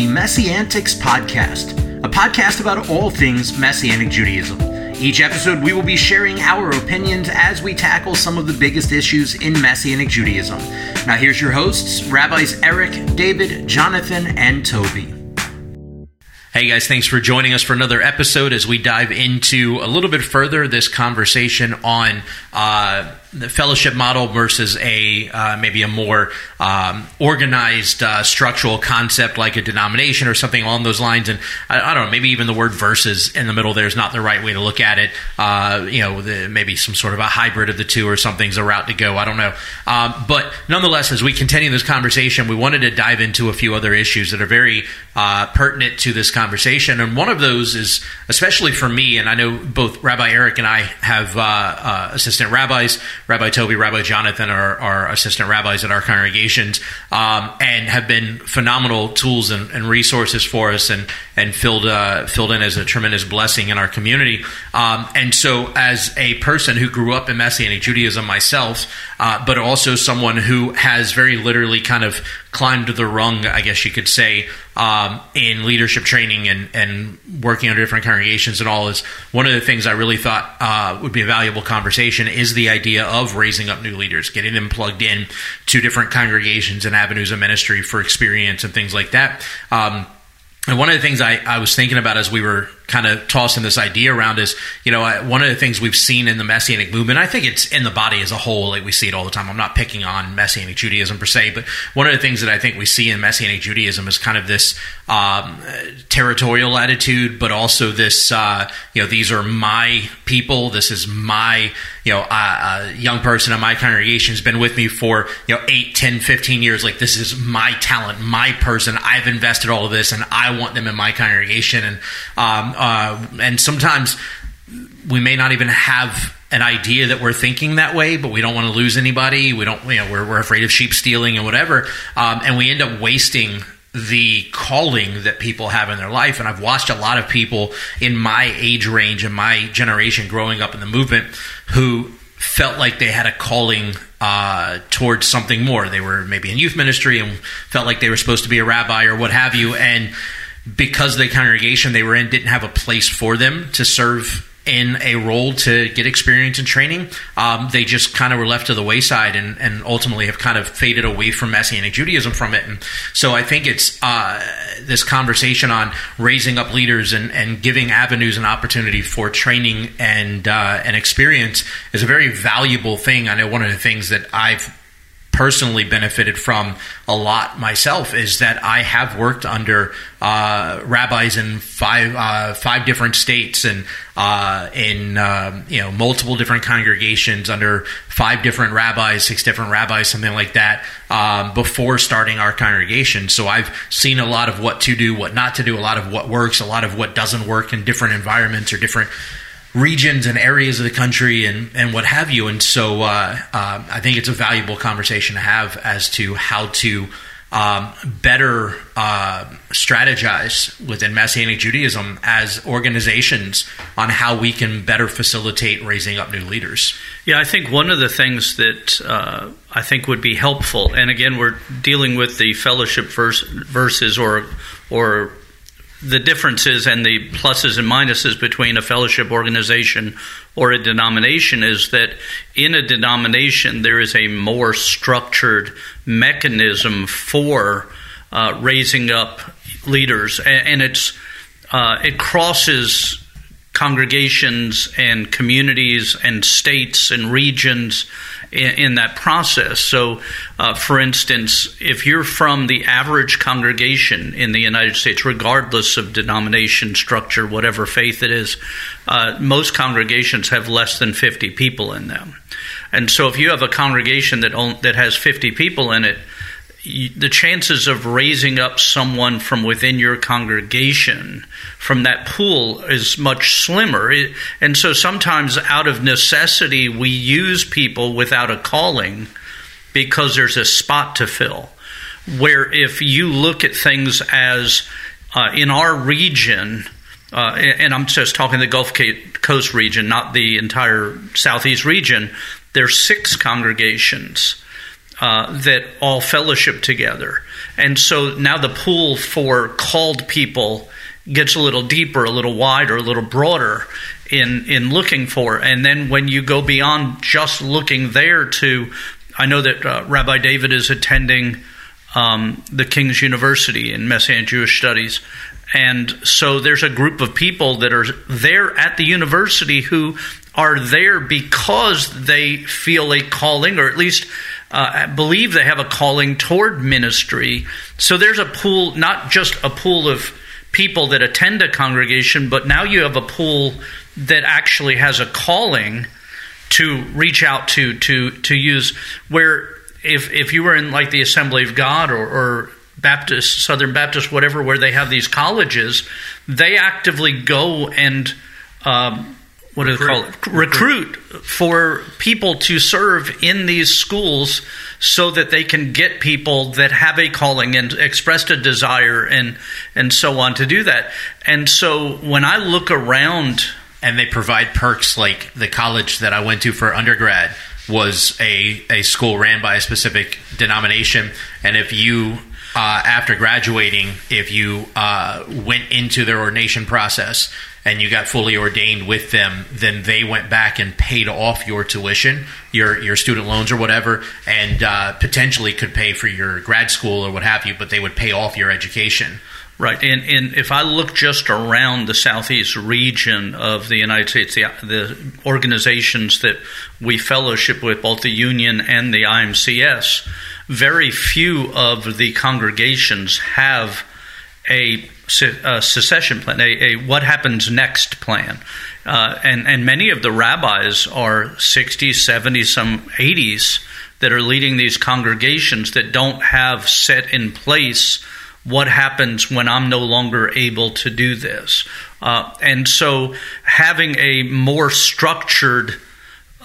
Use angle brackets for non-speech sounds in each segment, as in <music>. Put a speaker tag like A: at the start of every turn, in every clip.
A: the Messianics Podcast, a podcast about all things Messianic Judaism. Each episode, we will be sharing our opinions as we tackle some of the biggest issues in Messianic Judaism. Now, here's your hosts, Rabbis Eric, David, Jonathan, and Toby. Hey guys, thanks for joining us for another episode as we dive into a little bit further this conversation on uh, the fellowship model versus a uh, maybe a more um, organized uh, structural concept like a denomination or something along those lines. And I, I, don't know, maybe even the word versus in the middle there is not the right way to look at it. Uh, you know, the, maybe some sort of a hybrid of the two or something's a route to go. I don't know. Um, but nonetheless, as we continue this conversation, we wanted to dive into a few other issues that are very uh, pertinent to this conversation. And one of those is, especially for me, and I know both Rabbi Eric and I have uh, uh, assistant rabbis. Rabbi Toby, Rabbi Jonathan are, are assistant rabbis at our congregations um, and have been phenomenal tools and, and, resources for us. And, and filled, uh, filled in as a tremendous blessing in our community. Um, and so, as a person who grew up in Messianic Judaism myself, uh, but also someone who has very literally kind of climbed the rung, I guess you could say, um, in leadership training and, and working under different congregations and all is one of the things I really thought uh, would be a valuable conversation is the idea of raising up new leaders, getting them plugged in to different congregations and avenues of ministry for experience and things like that. Um, and one of the things I, I was thinking about as we were kind of tossing this idea around is, you know, one of the things we've seen in the Messianic movement, I think it's in the body as a whole, like we see it all the time. I'm not picking on Messianic Judaism per se, but one of the things that I think we see in Messianic Judaism is kind of this um, territorial attitude, but also this, uh, you know, these are my people. This is my, you know, uh, a young person in my congregation has been with me for, you know, 8, 10, 15 years. Like, this is my talent, my person. I've invested all of this and I want them in my congregation. And, um, uh, and sometimes we may not even have an idea that we're thinking that way, but we don't want to lose anybody. We don't, you know, we're, we're afraid of sheep stealing and whatever. Um, and we end up wasting the calling that people have in their life. And I've watched a lot of people in my age range and my generation growing up in the movement who felt like they had a calling uh, towards something more. They were maybe in youth ministry and felt like they were supposed to be a rabbi or what have you. And because the congregation they were in didn't have a place for them to serve in a role to get experience and training, um, they just kind of were left to the wayside and, and, ultimately have kind of faded away from Messianic Judaism from it. And so I think it's uh, this conversation on raising up leaders and, and, giving avenues and opportunity for training and uh, and experience is a very valuable thing. I know one of the things that I've personally benefited from a lot myself is that I have worked under uh, rabbis in five uh, five different states and uh, in um, you know multiple different congregations under five different rabbis, six different rabbis, something like that um, before starting our congregation. So I've seen a lot of what to do, what not to do, a lot of what works, a lot of what doesn't work in different environments or different regions and areas of the country and, and what have you. And so uh, uh, I think it's a valuable conversation to have as to how to um, better uh, strategize within Messianic Judaism as organizations on how we can better facilitate raising up new leaders.
B: Yeah, I think one of the things that uh, I think would be helpful, and again, we're dealing with the fellowship verse, verses or or the differences and the pluses and minuses between a fellowship organization or a denomination is that in a denomination there is a more structured mechanism for uh, raising up leaders, and, and it's uh, it crosses congregations and communities and states and regions in, in that process. So, uh, for instance, if you're from the average congregation in the United States, regardless of denomination, structure, whatever faith it is, uh, most congregations have less than 50 people in them. And so, if you have a congregation that that has 50 people in it, the chances of raising up someone from within your congregation from that pool is much slimmer. And so sometimes, out of necessity, we use people without a calling because there's a spot to fill. Where if you look at things as uh, in our region, uh, and I'm just talking the Gulf Coast region, not the entire Southeast region, there's six congregations uh, that all fellowship together. And so now the pool for called people gets a little deeper, a little wider, a little broader in in looking for. And then when you go beyond just looking there to, I know that uh, Rabbi David is attending um, the King's University in Messianic Jewish Studies. And so there's a group of people that are there at the university who are there because they feel a calling, or at least uh, believe they have a calling toward ministry. So there's a pool, not just a pool of people that attend a congregation, but now you have a pool that actually has a calling to reach out to to to use where if if you were in like the Assembly of God or, or Baptist, Southern Baptist, whatever, where they have these colleges, they actively go and um, what do they call it? Recruit for people to serve in these schools so that they can get people that have a calling and expressed a desire and and so on to do that. And so when I look around
A: and they provide perks like the college that I went to for undergrad was a, a school ran by a specific denomination and if you uh, after graduating, if you uh, went into their ordination process and you got fully ordained with them, then they went back and paid off your tuition, your your student loans or whatever, and uh, potentially could pay for your grad school or what have you. But they would pay off your education.
B: Right, and, and if I look just around the southeast region of the United States, the, the organizations that we fellowship with, both the Union and the IMCS, very few of the congregations have a, a secession plan, a, a, what happens next plan. Uh, and, and many of the rabbis are 60s, 70s, some 80s that are leading these congregations that don't have set in place what happens when I'm no longer able to do this. Uh, and so having a more structured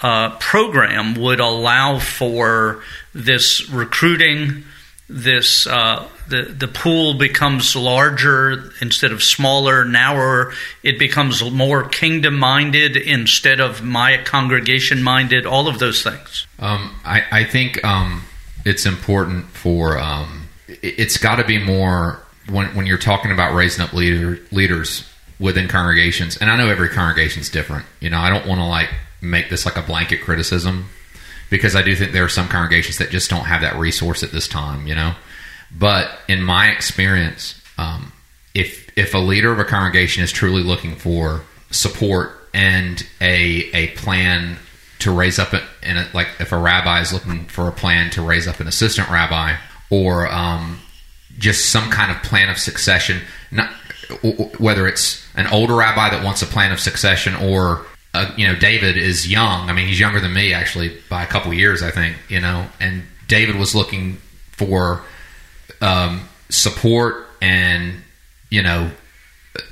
B: uh, program would allow for this recruiting, this uh, the the pool becomes larger instead of smaller, narrower. It becomes more kingdom minded instead of my congregation minded. All of those things.
C: Um, I, I think um, it's important for um, it, it's got to be more when when you're talking about raising up leader, leaders within congregations. And I know every congregation is different. You know, I don't want to like make this like a blanket criticism because I do think there are some congregations that just don't have that resource at this time, you know. But in my experience, um, if if a leader of a congregation is truly looking for support and a a plan to raise up in a, like if a rabbi is looking for a plan to raise up an assistant rabbi or um, just some kind of plan of succession, not whether it's an older rabbi that wants a plan of succession or uh, you know, David is young. I mean, he's younger than me actually by a couple years, I think. You know, and David was looking for um, support and you know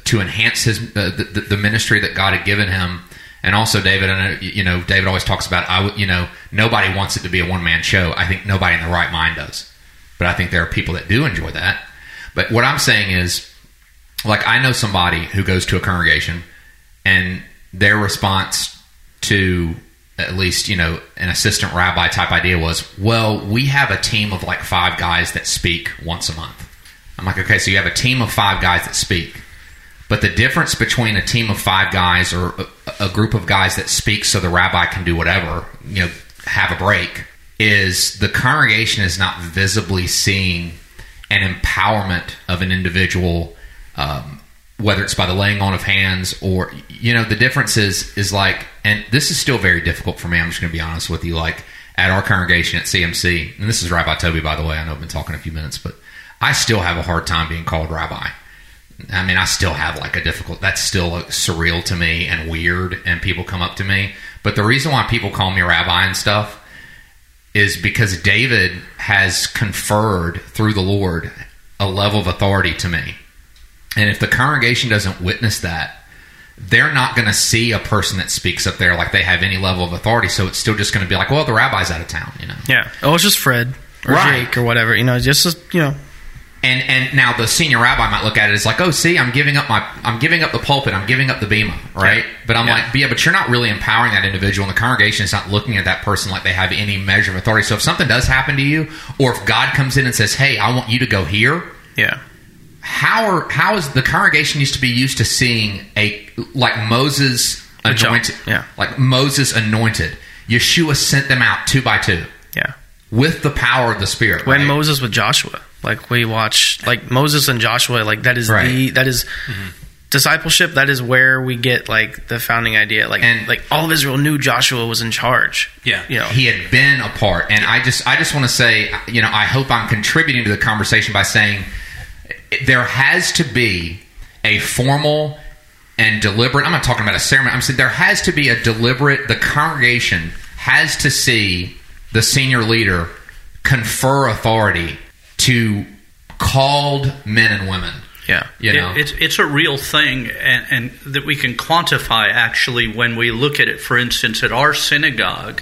C: to enhance his uh, the, the, ministry that God had given him. And also, David, know, you know, David always talks about, I, you know, nobody wants it to be a one man show. I think nobody in the right mind does, but I think there are people that do enjoy that. But what I'm saying is, like, I know somebody who goes to a congregation and their response to at least you know an assistant rabbi type idea was well we have a team of like five guys that speak once a month. I'm like okay so you have a team of five guys that speak. But the difference between a team of five guys or a, a group of guys that speak so the rabbi can do whatever you know have a break is the congregation is not visibly seeing an empowerment of an individual um, whether it's by the laying on of hands or you know the difference is is like and this is still very difficult for me i'm just going to be honest with you like at our congregation at cmc and this is rabbi toby by the way i know i've been talking a few minutes but i still have a hard time being called rabbi. I mean i still have like a difficult that's still surreal to me and weird and people come up to me. But the reason why people call me rabbi and stuff is because david has conferred through the lord a level of authority to me and if the congregation doesn't witness that, they're not going to see a person that speaks up there like they have any level of authority. So it's still just going to be like, well, the rabbi's out of town, you know?
D: Yeah. Oh, it's just Fred or right. Jake or whatever, you know, just, you know.
C: And and now the senior rabbi might look at it as like, oh, see, I'm giving up my, I'm giving up the pulpit, I'm giving up the bema, right? But I'm
D: Yeah.
C: like, yeah, but you're not really empowering that individual, and the congregation is not looking at that person like they have any measure of authority. So if something does happen to you, or if God comes in and says, hey, I want you to go here,
D: Yeah.
C: How are how is the congregation used to be used to seeing a like Moses anointed,
D: yeah.
C: like Moses anointed. Yeshua sent them out two by two
D: Yeah.
C: with the power of the Spirit.
D: When
C: right?
D: Moses with Joshua, like we watch, like Moses and Joshua, like that is
C: Right.
D: the that is mm-hmm. discipleship. That is where we get like the founding idea. Like
C: And-
D: like all of Israel knew Joshua was in charge.
A: Yeah.
D: you know.
C: he had been a part and i just i just want to say you know i hope i'm contributing to the conversation by saying there has to be a formal and deliberate i'm not talking about a ceremony i'm saying there has to be a deliberate the congregation has to see the senior leader confer authority to called men and women.
D: Yeah,
C: you know?
B: It, it's it's a real thing, and, and that we can quantify actually when we look at it. For instance, at our synagogue,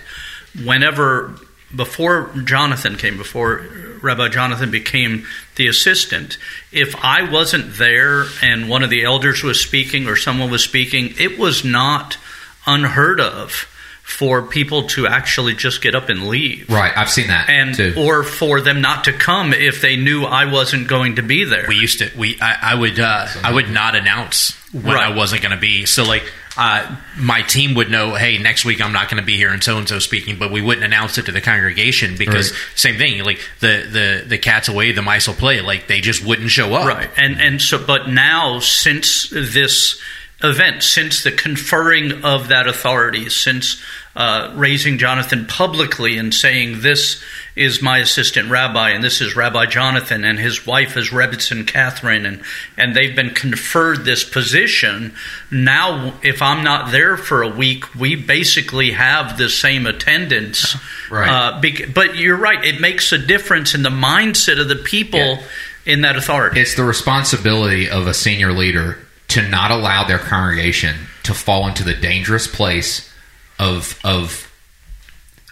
B: whenever before Jonathan came, before Rabbi Jonathan became the assistant, if I wasn't there and one of the elders was speaking or someone was speaking, it was not unheard of for people to actually just get up and leave
C: right i've seen that
B: and
C: too
B: or for them not to come if they knew I wasn't going to be there.
A: we used to we I, I would uh, I would not announce when
B: Right.
A: I wasn't going to be so like uh, my team would know hey next week I'm not going to be here and so and so speaking but we wouldn't announce it to the congregation because
C: Right.
A: same thing like the the the cat's away the mice will play like they just wouldn't show up
B: Right, and and so, but now since this event, since the conferring of that authority, since uh, raising Jonathan publicly and saying this is my assistant rabbi and this is Rabbi Jonathan and his wife is Rebbetzin Catherine and and they've been conferred this position. Now, if I'm not there for a week, we basically have the same attendance.
C: Right.
B: Uh, bec- but you're right; it makes a difference in the mindset of the people
C: Yeah.
B: in that authority.
C: it's the responsibility of a senior leader to not allow their congregation to fall into the dangerous place of of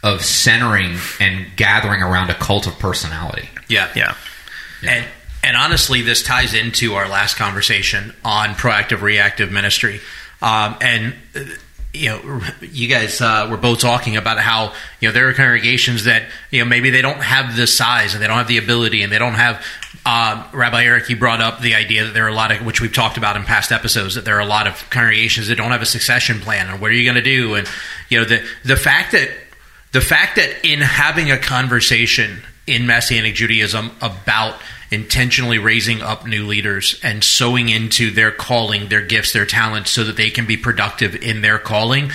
C: of centering and gathering around a cult of personality.
A: yeah
D: yeah,
A: And and honestly, this ties into our last conversation on proactive reactive ministry. Um, and uh, you know, you guys uh, were both talking about how you know there are congregations that you know maybe they don't have the size and they don't have the ability and they don't have. Um, Rabbi Eric, you brought up the idea that there are a lot of which we've talked about in past episodes that there are a lot of congregations that don't have a succession plan and what are you going to do and you know the the fact that the fact that in having a conversation in Messianic Judaism about intentionally raising up new leaders and sowing into their calling, their gifts, their talents so that they can be productive in their calling,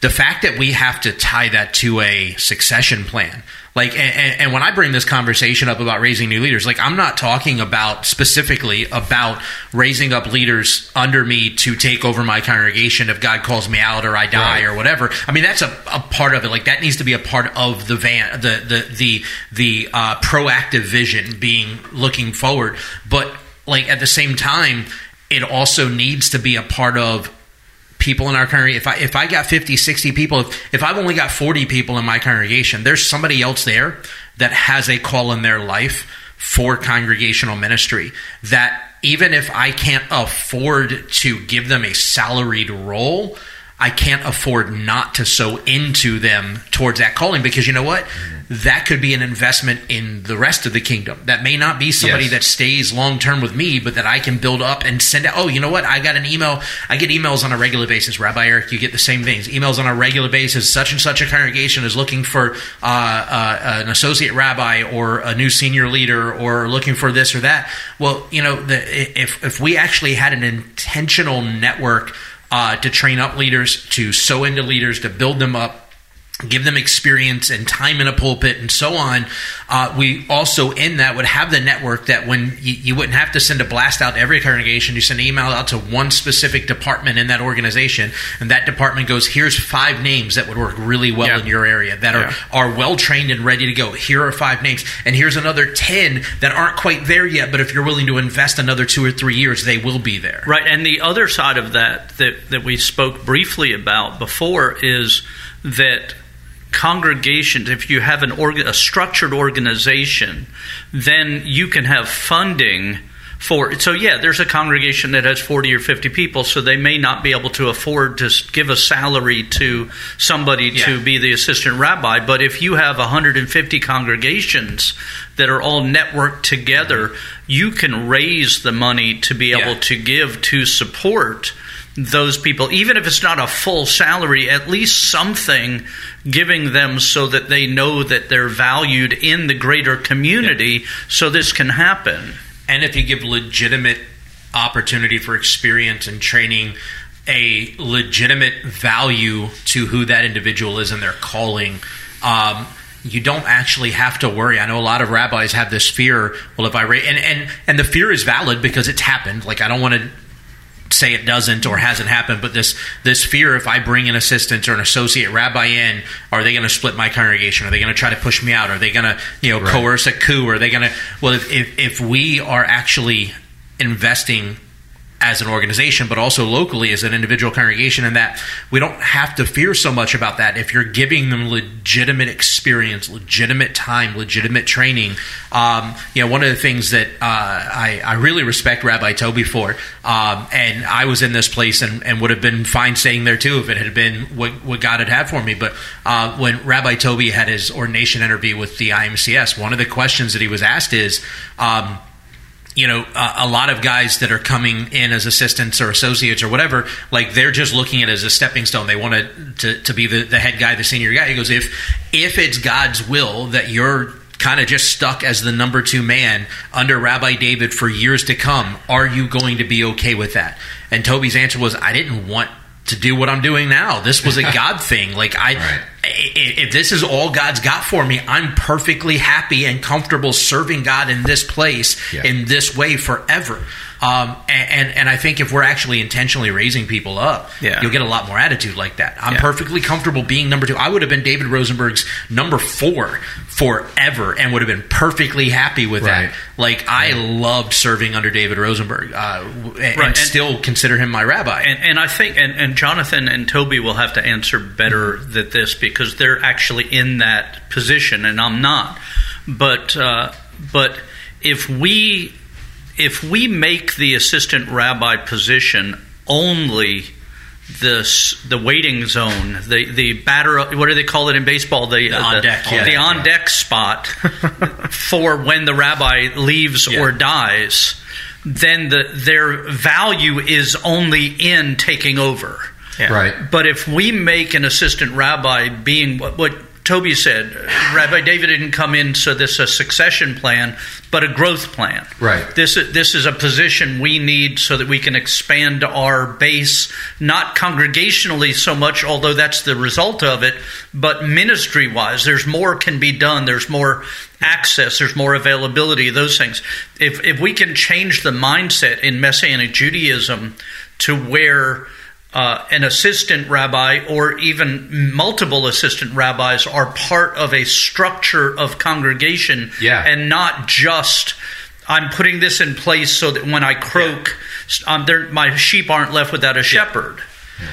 A: the fact that we have to tie that to a succession plan like and, and- when i bring this conversation up about raising new leaders like i'm not talking about specifically about raising up leaders under me to take over my congregation if god calls me out or i die
C: Right.
A: or whatever. I mean that's a, a part of it. Like that needs to be a part of the van the the the, the uh, proactive vision being looking forward. But like at the same time it also needs to be a part of people in our congregation. If i if i got 50 60 people if, if i've only got 40 people in my congregation there's somebody else there that has a call in their life for congregational ministry that even if i can't afford to give them a salaried role I can't afford not to sow into them towards that calling because you know what? That could be an investment in the rest of the kingdom. That may not be somebody
C: Yes.
A: that stays long term with me, but that I can build up and send out. Oh, you know what? I got an email. I get emails on a regular basis. Rabbi Eric, you get the same things. Emails on a regular basis. Such and such a congregation is looking for uh, uh, an associate rabbi or a new senior leader or looking for this or that. Well, you know, the, if if we actually had an intentional network uh, to train up leaders, to sow into leaders, to build them up, give them experience and time in a pulpit and so on. Uh, we also in that would have the network that when you, you wouldn't have to send a blast out to every congregation, you send an email out to one specific department in that organization, and that department goes, "Here's five names that would work really well
D: Yeah.
A: in your area that are
D: Yeah.
A: are well trained and ready to go. Here are five names, and here's another ten that aren't quite there yet. But if you're willing to invest another two or three years, they will be there."
B: Right, and the other side of that that, that we spoke briefly about before is that congregations, if you have an organ, a structured organization, then you can have funding for. So yeah, there's a congregation that has 40 or 50 people, so they may not be able to afford to give a salary to somebody
A: Yeah.
B: to be the assistant rabbi. But if you have 150 congregations that are all networked together, you can raise the money to be able
A: Yeah.
B: to give to support those people, even if it's not a full salary, at least something giving them so that they know that they're valued in the greater community so this can happen.
A: and if you give legitimate opportunity for experience and training a legitimate value to who that individual is and their calling um, you don't actually have to worry. I know a lot of rabbis have this fear well if i ra- and and and the fear is valid because it's happened. Like i don't want to say it doesn't or hasn't happened, but this this fear if I bring an assistant or an associate rabbi in, are they going to split my congregation? Are they going to try to push me out? Are they going to you know
C: Right.
A: coerce a coup? Are they going to well if, if if we are actually investing as an organization, but also locally as an individual congregation, and that we don't have to fear so much about that. If you're giving them legitimate experience, legitimate time, legitimate training, um, you know, one of the things that uh, I, I really respect Rabbi Toby for, um, and I was in this place and, and would have been fine staying there too if it had been what, what God had had for me. But uh, when Rabbi Toby had his ordination interview with the IMCS, one of the questions that he was asked is. Um, you know, a lot of guys that are coming in as assistants or associates or whatever, like they're just looking at it as a stepping stone. They want to, to, to be the, the head guy, the senior guy. He goes, if, if it's God's will that you're kind of just stuck as the number two man under Rabbi David for years to come, are you going to be okay with that? And Toby's answer was, I didn't want to do what I'm doing now. This was a <laughs> God thing. Like I,
C: Right.
A: if this is all God's got for me, I'm perfectly happy and comfortable serving God in this place
C: Yeah.
A: in this way forever. Um, and, and and I think if we're actually intentionally raising people up,
D: Yeah.
A: you'll get a lot more attitude like that. I'm
D: Yeah.
A: perfectly comfortable being number two. I would have been David Rosenberg's number four forever, and would have been perfectly happy with
C: Right.
A: that. Like I loved serving under David Rosenberg, uh, and,
B: Right,
A: and
B: and-
A: still consider him my rabbi.
B: And, and I think, and, and Jonathan and Toby will have to answer better than this because they're actually in that position, and I'm not. But uh, but if we if we make the assistant rabbi position only the s- the waiting zone, the the batter, what do they call it in baseball? The,
A: The on deck, yeah.
B: the on deck spot <laughs> for when the rabbi leaves
A: Yeah.
B: or dies, then the their value is only in taking over.
D: Yeah.
C: Right.
B: But if we make an assistant rabbi being what, what Toby said, Rabbi David didn't come in so this is a succession plan, but a growth plan.
C: Right.
B: This is, this is a position we need so that we can expand our base, not congregationally so much, although that's the result of it, but ministry wise. There's more can be done. There's more access. There's more availability. Those things. If if we can change the mindset in Messianic Judaism to where uh, an assistant rabbi or even multiple assistant rabbis are part of a structure of congregation
C: Yeah.
B: and not just I'm putting this in place so that when I croak, um, my sheep aren't left without a shepherd.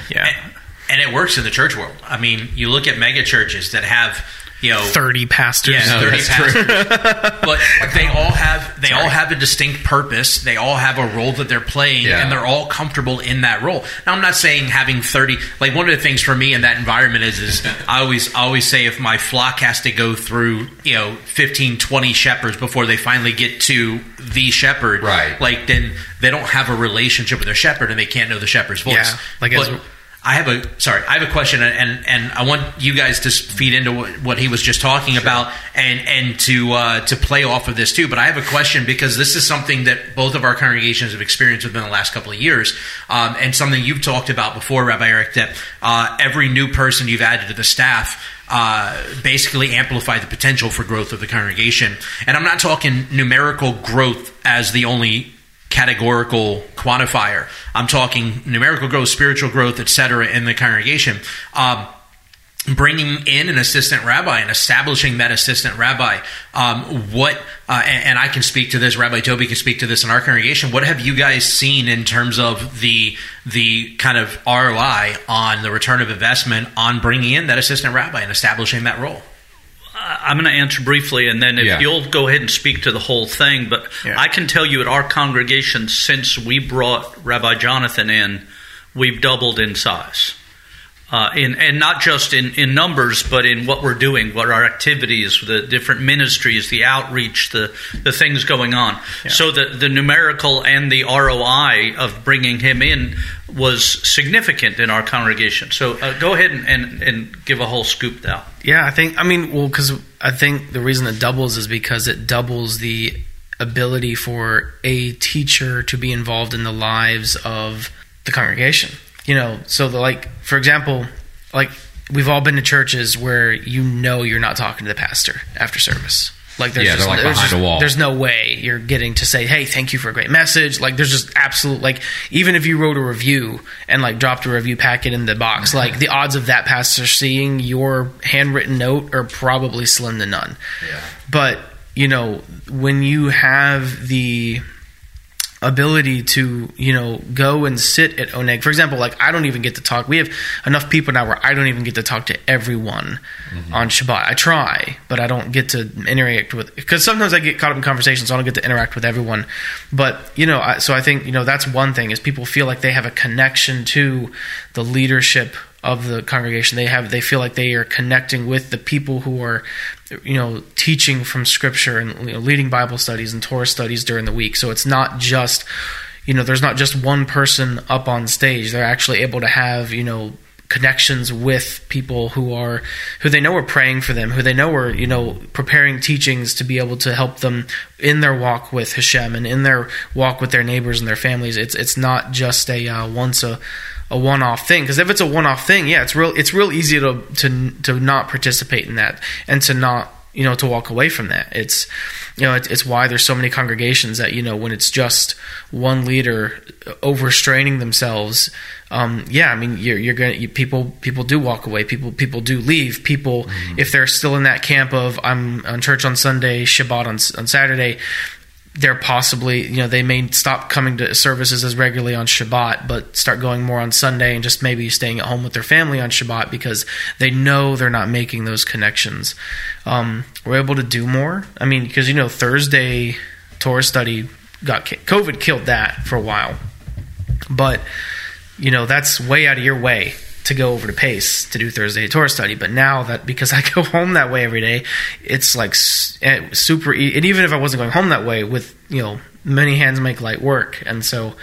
D: Yeah.
A: and, and it works in the church world. I mean, you look at mega churches that have you know
D: 30 pastors.
A: Yeah,
C: No,
A: thirty
C: that's true.
A: pastors. <laughs> but they all have they all have a distinct purpose. They all have a role that they're playing,
C: Yeah.
A: and they're all comfortable in that role. Now, I'm not saying having thirty. Like one of the things for me in that environment is, is I always I always say if my flock has to go through you know 15, 20 shepherds before they finally get to the shepherd,
C: Right.
A: Like then they don't have a relationship with their shepherd, and they can't know the shepherd's voice.
D: Yeah, like
A: But-
D: as-
A: I have a sorry. I have a question, and and I want you guys to feed into what, what he was just talking about, and and to uh, to play off of this too. But I have a question because this is something that both of our congregations have experienced within the last couple of years, um, and something you've talked about before, Rabbi Eric. That uh, every new person you've added to the staff uh, basically amplify the potential for growth of the congregation. And I'm not talking numerical growth as the only categorical quantifier. I'm talking numerical growth, spiritual growth, etc. in the congregation. Um, bringing in an assistant rabbi and establishing that assistant rabbi. Um, what, uh, and, and, I can speak to this. Rabbi Toby can speak to this in our congregation. What have you guys seen in terms of the the kind of ROI on the return of investment on bringing in that assistant rabbi and establishing that role?
B: I'm going to answer briefly, and then if yeah. you'll go ahead and speak to the whole thing. But yeah. I can tell you at our congregation, since we brought Rabbi Jonathan in, we've doubled in size uh, in, and not just in, in numbers, but in what we're doing, what our activities, the different ministries, the outreach, the, the things going on. Yeah. So the, the numerical and the ROI of bringing him in was significant in our congregation. So uh, go ahead and, and, and, give a whole scoop now.
D: Yeah, I think, I mean, well, because I think the reason it doubles is because it doubles the ability for a teacher to be involved in the lives of the congregation you know, so the like, for example, like we've all been to churches where you know you're not talking to the pastor after service. Like there's
C: yeah,
D: just,
C: like
D: there's,
C: just
D: there's no way you're getting to say, "Hey, thank you for a great message." Like there's just absolute like even if you wrote a review and like dropped a review packet in the box, like the odds of that pastor seeing your handwritten note are probably slim to none.
C: Yeah.
D: But you know when you have the ability to you know go and sit at oneg. For example like i don't even get to talk. We have enough people now where i don't even get to talk to everyone mm-hmm. on shabbat. I try but i don't get to interact with because sometimes i get caught up in conversations so i don't get to interact with everyone. But you know I, so i think you know that's one thing is people feel like they have a connection to the leadership of the congregation. They have they feel like they are connecting with the people who are you know teaching from scripture and you know, leading bible studies and torah studies during the week. So it's not just you know there's not just one person up on stage. They're actually able to have you know connections with people who are who they know are praying for them who they know are you know preparing teachings to be able to help them in their walk with Hashem and in their walk with their neighbors and their families. It's it's not just a uh, once a a one-off thing. Because if it's a one-off thing yeah it's real it's real easy to to to not participate in that and to not you know to walk away from that. It's you know it's, it's why there's so many congregations that you know when it's just one leader overstraining themselves um, yeah i mean you're, you're gonna you, people people do walk away. People people do leave. People mm-hmm. if they're still in that camp of i'm on church on sunday shabbat on, on saturday they're possibly you know they may stop coming to services as regularly on Shabbat, but start going more on Sunday and just maybe staying at home with their family on Shabbat because they know they're not making those connections. Um, we're able to do more. I mean, because you know Thursday Torah study got COVID killed that for a while, but you know that's way out of your way to go over to Pace to do Thursday Torah study. But now that because <laughs> I go home that way every day, it's like eh, super. And even if I wasn't going home that way, with you know many hands make light work, and so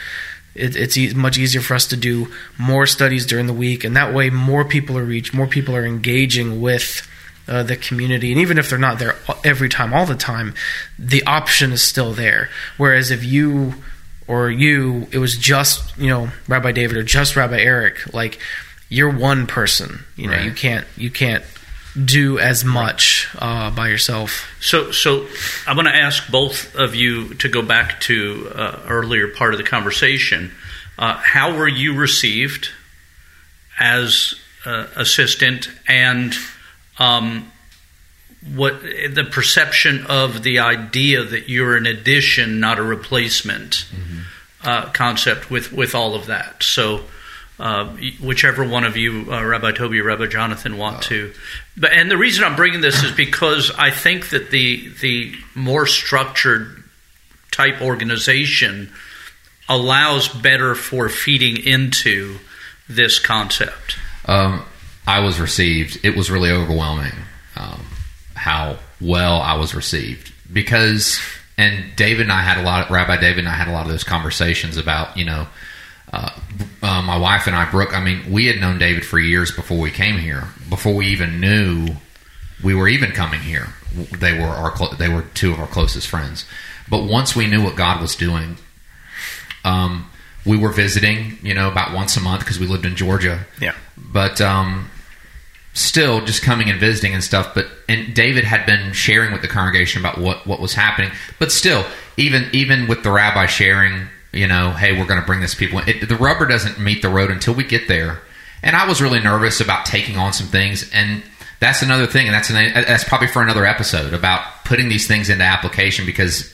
D: it, it's e- much easier for us to do more studies during the week, and that way more people are reached, more people are engaging with. Uh, the community, and even if they're not there every time, all the time, the option is still there. Whereas if you or you, it was just you know Rabbi David or just Rabbi Eric, like you're one person. You know, right. you can't you can't do as much uh, by yourself.
B: So, so I'm going to ask both of you to go back to uh, earlier part of the conversation. Uh, how were you received as uh, assistant, and um, what the perception of the idea that you're an addition, not a replacement mm-hmm. Uh, concept with with all of that? So uh, whichever one of you, uh, Rabbi Toby Rabbi Jonathan, want to. But and the reason I'm bringing this is because I think that the the more structured type organization allows better for feeding into this concept.
C: Um, I was received. It was really overwhelming um, how well I was received because, and David and I had a lot. Of, Rabbi David and I had a lot of those conversations about you know uh, uh, my wife and I, Brooke, I mean, we had known David for years before we came here. Before we even knew we were even coming here, they were our they were two of our closest friends. But once we knew what God was doing, um, we were visiting, you know, about once a month because we lived in Georgia.
D: Yeah.
C: But um, still, just coming and visiting and stuff. But and David had been sharing with the congregation about what what was happening. But still, even even with the rabbi sharing you know, hey, we're going to bring this people. It, the rubber doesn't meet the road until we get there, and I was really nervous about taking on some things, and that's another thing, and that's an, that's probably for another episode about putting these things into application because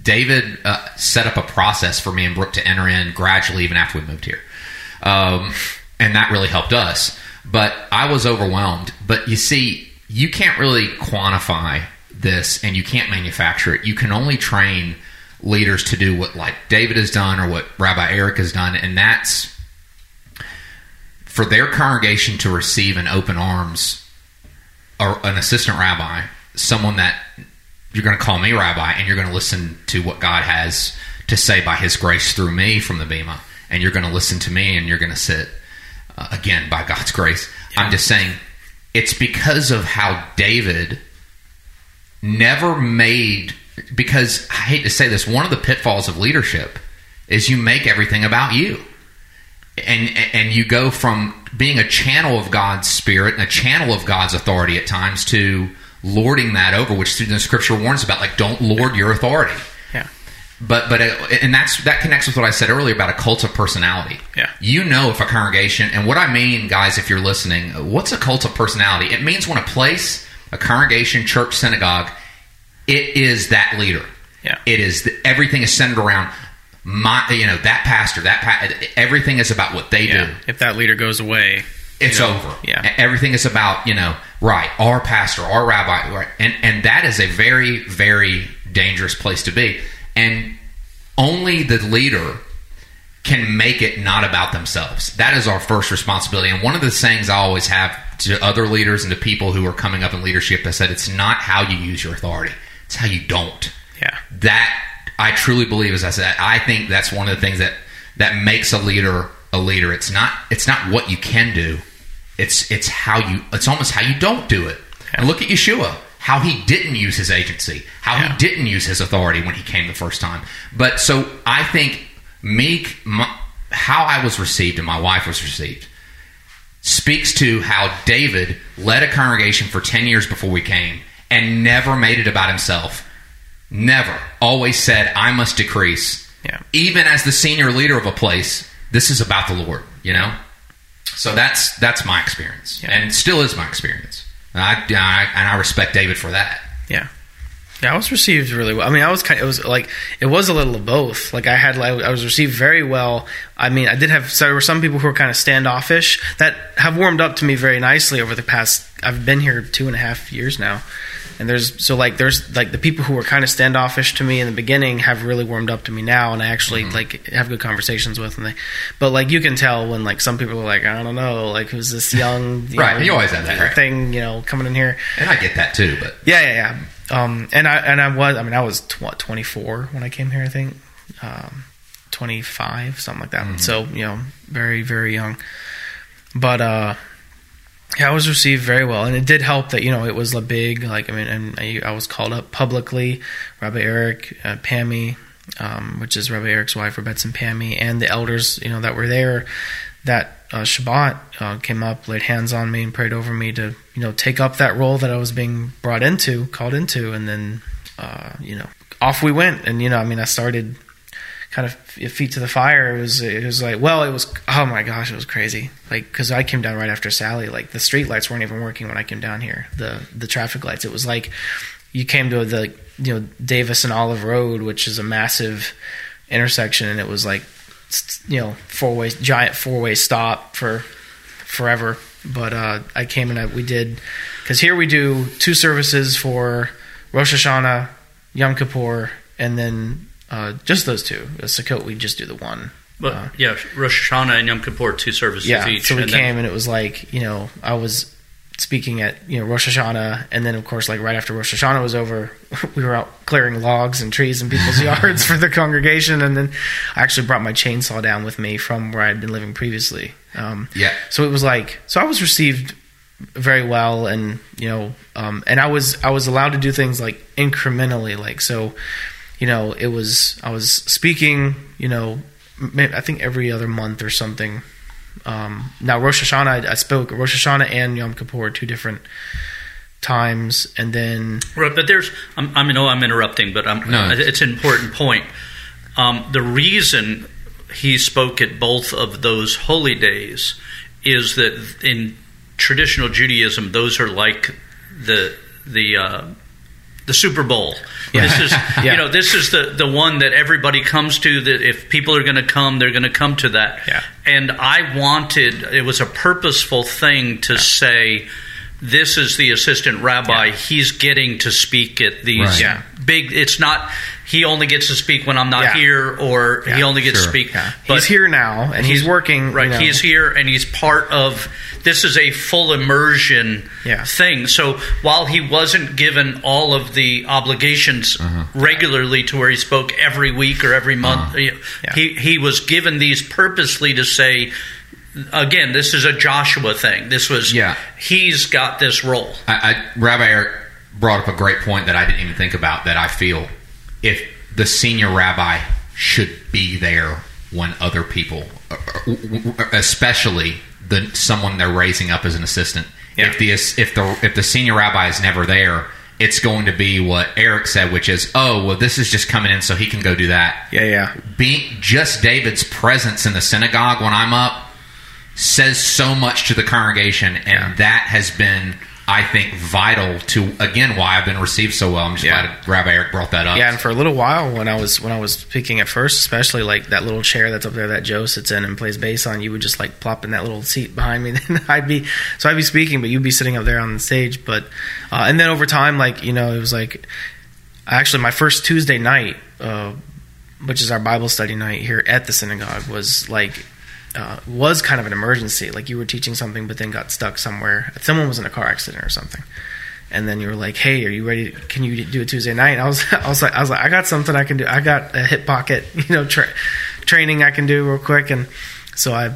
C: David uh, set up a process for me and Brooke to enter in gradually, even after we moved here, um, and that really helped us. But I was overwhelmed. But you see, you can't really quantify this, and you can't manufacture it. You can only train leaders to do what like David has done or what Rabbi Eric has done, and that's for their congregation to receive in open arms or an assistant rabbi, someone that you're going to call me rabbi and you're going to listen to what God has to say by his grace through me from the Bema and you're going to listen to me and you're going to sit uh, again by God's grace. Yeah. I'm just saying it's because of how David never made because I hate to say this, one of the pitfalls of leadership is you make everything about you. And and you go from being a channel of God's spirit and a channel of God's authority at times to lording that over, which the scripture warns about, like don't lord your authority.
D: Yeah.
C: But but it, and that's that connects with what I said earlier about a cult of personality.
D: Yeah.
C: You know if a congregation and what I mean, guys, if you're listening, what's a cult of personality? It means when a place, a congregation, church, synagogue it is that leader.
D: Yeah.
C: It is the, everything is centered around my you know that pastor that pa- everything is about what they yeah. do.
D: If that leader goes away,
C: it's
D: know,
C: over.
D: Yeah.
C: Everything is about, you know, right, our pastor, our rabbi, right, and and that is a very very dangerous place to be. And only the leader can make it not about themselves. That is our first responsibility. And one of the sayings I always have to other leaders and to people who are coming up in leadership, I said it's not how you use your authority it's how you don't.
D: Yeah.
C: That I truly believe, as I said, I think that's one of the things that that makes a leader a leader. It's not it's not what you can do. It's it's how you it's almost how you don't do it. Yeah. And look at Yeshua, how he didn't use his agency, how yeah. he didn't use his authority when he came the first time. But so I think me my, how I was received and my wife was received speaks to how David led a congregation for 10 years before we came and never made it about himself. Never. Always said, I must decrease.
D: Yeah.
C: Even as the senior leader of a place, this is about the Lord, you know? So that's that's my experience. Yeah. And still is my experience. And I, I, and I respect David for that.
D: Yeah. Yeah, I was received really well. I mean, I was kind of, it was like, it was a little of both. Like, I had, like, I was received very well. I mean, I did have, so there were some people who were kind of standoffish that have warmed up to me very nicely over the past, I've been here two and a half years now and there's so like there's like the people who were kind of standoffish to me in the beginning have really warmed up to me now and i actually mm-hmm. like have good conversations with them they but like you can tell when like some people are like i don't know like who's this young
C: you <laughs> right know, you always have that right?
D: thing you know coming in here
C: and i get that too but
D: yeah yeah yeah um and i and i was i mean i was what 24 when i came here i think um 25 something like that mm-hmm. so you know very very young but uh yeah, I was received very well, and it did help that you know it was a big like I mean, and I, I was called up publicly, Rabbi Eric, uh, Pammy, um, which is Rabbi Eric's wife, Rebbetzin Pammy, and the elders you know that were there that uh, Shabbat uh, came up, laid hands on me, and prayed over me to you know take up that role that I was being brought into, called into, and then uh, you know off we went, and you know I mean I started kind of feet to the fire. It was it was like well, it was oh my gosh, it was crazy. Like because I came down right after Sally, like the street lights weren't even working when I came down here. The the traffic lights. It was like you came to the you know Davis and Olive Road, which is a massive intersection, and it was like you know four way giant four way stop for forever. But uh, I came and I, we did because here we do two services for Rosh Hashanah, Yom Kippur, and then uh, just those two. A Sukkot, we just do the one.
B: But uh, yeah, Rosh Hashanah and Yom Kippur, two services
D: yeah,
B: each.
D: So we and came then, and it was like you know I was speaking at you know Rosh Hashanah, and then of course like right after Rosh Hashanah was over, <laughs> we were out clearing logs and trees in people's <laughs> yards for the congregation, and then I actually brought my chainsaw down with me from where I had been living previously. Um,
C: yeah.
D: So it was like so I was received very well, and you know, um, and I was I was allowed to do things like incrementally, like so you know, it was I was speaking, you know, I think every other month or something. Um, now Rosh Hashanah, I, I, spoke Rosh Hashanah and Yom Kippur, two different times, and then.
B: Right, but there's, I'm, I know I'm interrupting, but I'm, no. it's an important point. Um, the reason he spoke at both of those holy days is that in traditional Judaism, those are like the the uh, the Super Bowl. This is <laughs>
D: Yeah.
B: you know this is the the one that everybody comes to. That if people are going to come, they're going to come to that.
D: Yeah.
B: And I wanted it was a purposeful thing to say. This is the assistant rabbi.
D: Yeah.
B: He's getting to speak at these
C: Right.
D: Yeah.
B: big. It's not he only gets to speak when I'm not
D: Yeah.
B: here, or he only gets
C: Sure.
B: to speak.
D: Yeah.
B: But
D: he's here now, and he's, working.
B: Right,
D: you know.
B: he's here and he's part of. This is a full immersion
D: Yeah.
B: thing. So while he wasn't given all of the obligations uh-huh. regularly to where he spoke every week or every month, uh-huh. you know,
D: Yeah.
B: he he was given these purposely to say. Again, this is a Joshua thing. This was
C: Yeah.
B: He's got this role.
C: I, I, Rabbi Eric brought up a great point that I didn't even think about. That I feel if the senior rabbi should be there when other people, uh, especially the someone they're raising up as an assistant,
D: Yeah.
C: if the if the if the senior rabbi is never there, it's going to be what Eric said, which is, oh well, this is just coming in so he can go do that.
D: Yeah, yeah,
C: Being just David's presence in the synagogue when I'm up says so much to the congregation, and
D: Yeah.
C: that has been, I think, vital to again why I've been received so well. I'm just
D: Yeah.
C: glad Rabbi Eric brought that up.
D: yeah. And for a little while, when I was when I was speaking at first, especially like that little chair that's up there that Joe sits in and plays bass on, you would just like plop in that little seat behind me. <laughs> Then I'd be so I'd be speaking, but you'd be sitting up there on the stage. But uh, and then over time, like you know, it was like actually my first Tuesday night, uh, which is our Bible study night here at the synagogue, was like uh, was kind of an emergency. Like you were teaching something, but then got stuck somewhere. Someone was in a car accident or something, and then you were like, "Hey, are you ready? Can you do it Tuesday night?" And I was, <laughs> I was like, I was like, I got something I can do. I got a hip pocket, <laughs> you know, tra- training I can do real quick, and so I.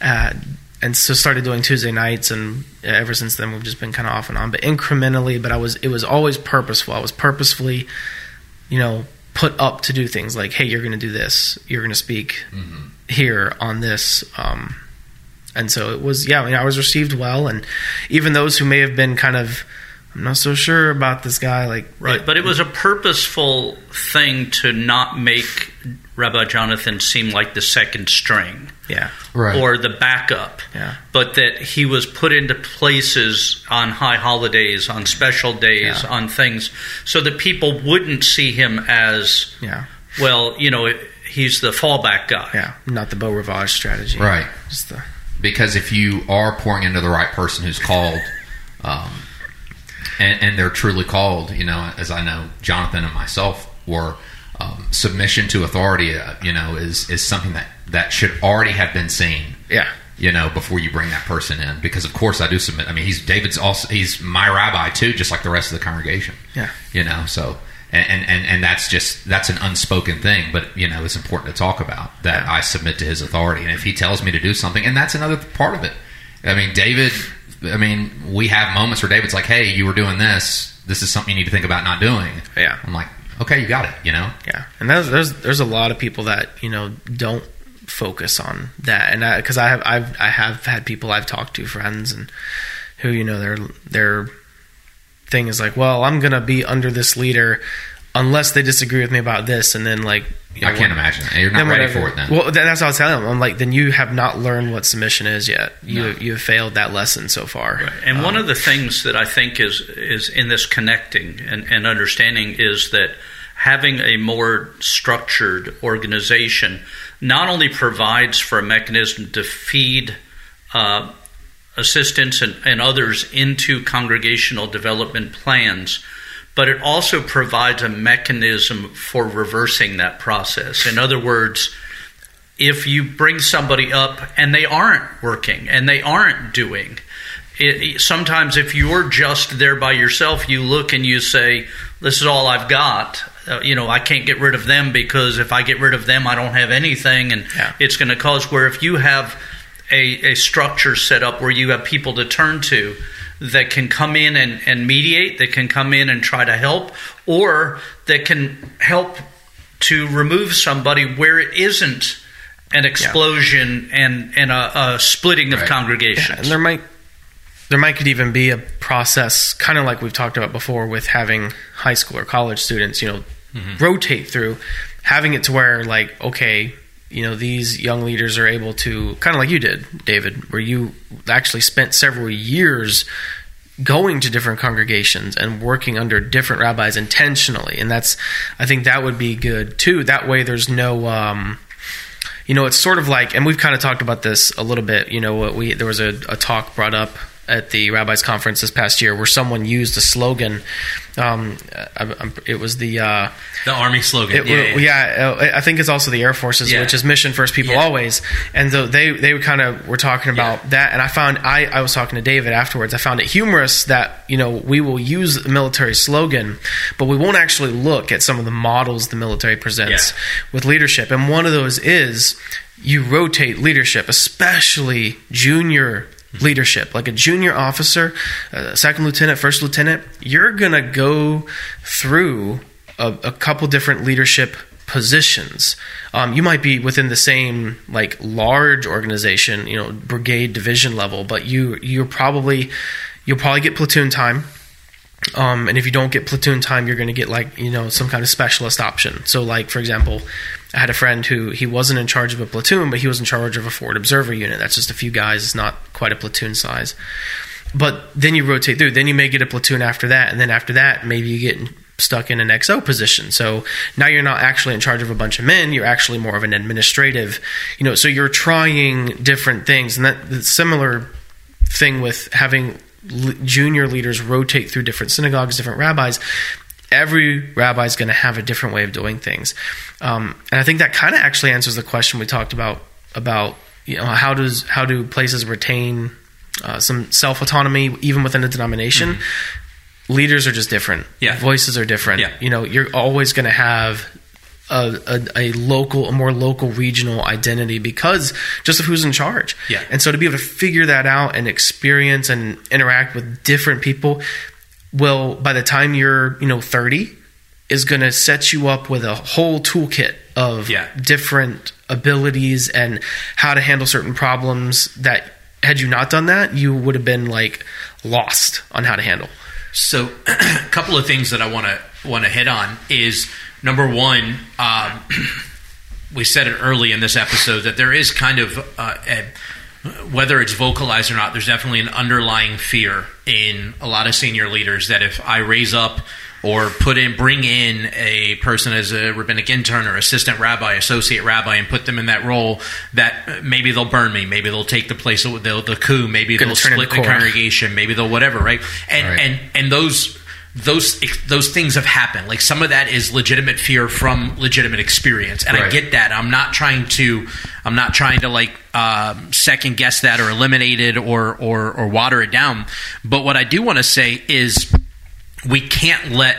D: Uh, and so started doing Tuesday nights, and ever since then we've just been kind of off and on, but incrementally. But I was, it was always purposeful. I was purposefully, you know, put up to do things like, hey, you're going to do this, you're going to speak here on this. Um, and so it was, yeah, I, mean, I was received well. And even those who may have been kind of, I'm not so sure about this guy, like,
B: Right, but it was a purposeful thing to not make Rabbi Jonathan seem like the second string
D: yeah,
C: Right.
B: or the backup,
D: Yeah.
B: but that he was put into places on high holidays, on special days,
D: Yeah.
B: on things, so that people wouldn't see him as,
D: yeah,
B: well, you know, he's the fallback guy.
D: yeah, not the Beau Rivage strategy.
C: Right.
D: Just the,
C: because if you are pouring into the right person who's called, um, and, and they're truly called, you know, as I know Jonathan and myself were, um, submission to authority, uh, you know, is is something that that should already have been seen,
D: yeah,
C: you know, before you bring that person in. Because of course I do submit. I mean, he's David's also he's my rabbi too, just like the rest of the congregation.
D: Yeah.
C: you know, so. And, and, and that's just that's an unspoken thing, but you know it's important to talk about that I submit to his authority, and if he tells me to do something, and that's another part of it. I mean, David. I mean, we have moments where David's like, "Hey, you were doing this. This is something you need to think about not doing."
D: Yeah.
C: I'm like, "Okay, you got it." You know,
D: Yeah, and there's there's there's a lot of people that you know don't focus on that, and because I, have I've I have had people I've talked to, friends, and who you know their their thing is like, well, I'm gonna be under this leader unless they disagree with me about this, and then like you know,
C: I can't
D: when-
C: imagine. it. You're not
D: then
C: ready
D: whatever.
C: for it then.
D: Well, that's what I was telling them. I'm like, then you have not learned what submission is yet. You
C: No.
D: you have failed that lesson so far.
B: And one
D: Um,
B: of the things that I think is is in this connecting and, and understanding is that having a more structured organization not only provides for a mechanism to feed uh, assistants and, and others into congregational development plans, but it also provides a mechanism for reversing that process. In other words, if you bring somebody up and they aren't working and they aren't doing it, sometimes if you're just there by yourself you look and you say this is all i've got uh, you know i can't get rid of them because if i get rid of them i don't have anything and
D: Yeah.
B: it's going to cause where if you have a, a structure set up where you have people to turn to that can come in and, and mediate that can come in and try to help or that can help to remove somebody where it isn't an explosion and, and a, a splitting of
C: Right.
B: congregations.
D: and there might there might could even be a process kind of like we've talked about before with having high school or college students you know mm-hmm. rotate through having it to where like okay you know these young leaders are able to kind of like you did david where you actually spent several years going to different congregations and working under different rabbis intentionally. And that's i think that would be good too. That way there's no um, you know it's sort of like and we've kind of talked about this a little bit you know what we there was a, a talk brought up at the rabbis conference this past year where someone used a slogan um, I, it was the uh,
A: the army slogan.
D: It, yeah, yeah. yeah, I think it's also the Air Force's, yeah. which is mission first, people always. And so they they kind of were talking about that, and I found I I was talking to David afterwards. I found it humorous that you know we will use the military slogan, but we won't actually look at some of the models the military presents with leadership, and one of those is you rotate leadership, especially junior leadership, like a junior officer, second lieutenant, first lieutenant, you're going to go through a, a, couple different leadership positions. Um, you might be within the same like large organization, you know, brigade division level, but you you're probably you'll probably get platoon time. Um, and if you don't get platoon time, you're going to get like you know some kind of specialist option. So, like for example, I had a friend who he wasn't in charge of a platoon, but he was in charge of a forward observer unit. That's just a few guys. It's not quite a platoon size. But then you rotate through. Then you may get a platoon after that, and then after that, maybe you get stuck in an XO position. So now you're not actually in charge of a bunch of men. You're actually more of an administrative, you know. So you're trying different things, and that similar thing with having junior leaders rotate through different synagogues, different rabbis every rabbi is going to have a different way of doing things. Um, and I think that kind of actually answers the question we talked about about you know how does how do places retain uh, some self autonomy even within a denomination. Mm-hmm. Leaders are just different.
A: Yeah.
D: Voices are different.
A: Yeah.
D: You know, you're always going to have a, a, a, local, a more local regional identity because just of who's in charge.
A: Yeah.
D: And so to be able to figure that out and experience and interact with different people, will by the time you're you know 30 is going to set you up with a whole toolkit of
A: yeah.
D: different abilities and how to handle certain problems that had you not done that you would have been like lost on how to handle
A: so a <clears throat> couple of things that i want to want to hit on is number one um, <clears throat> we said it early in this episode that there is kind of uh, a whether it's vocalized or not, there's definitely an underlying fear in a lot of senior leaders that if I raise up or put in, bring in a person as a rabbinic intern or assistant rabbi, associate rabbi, and put them in that role, that maybe they'll burn me, maybe they'll take the place of the, the coup, maybe they'll split the congregation, maybe they'll whatever, right? And right. and and those those those things have happened. Like some of that is legitimate fear from legitimate experience, and right. I get that. I'm not trying to I'm not trying to like um, second guess that or eliminate it or, or or water it down. But what I do want to say is we can't let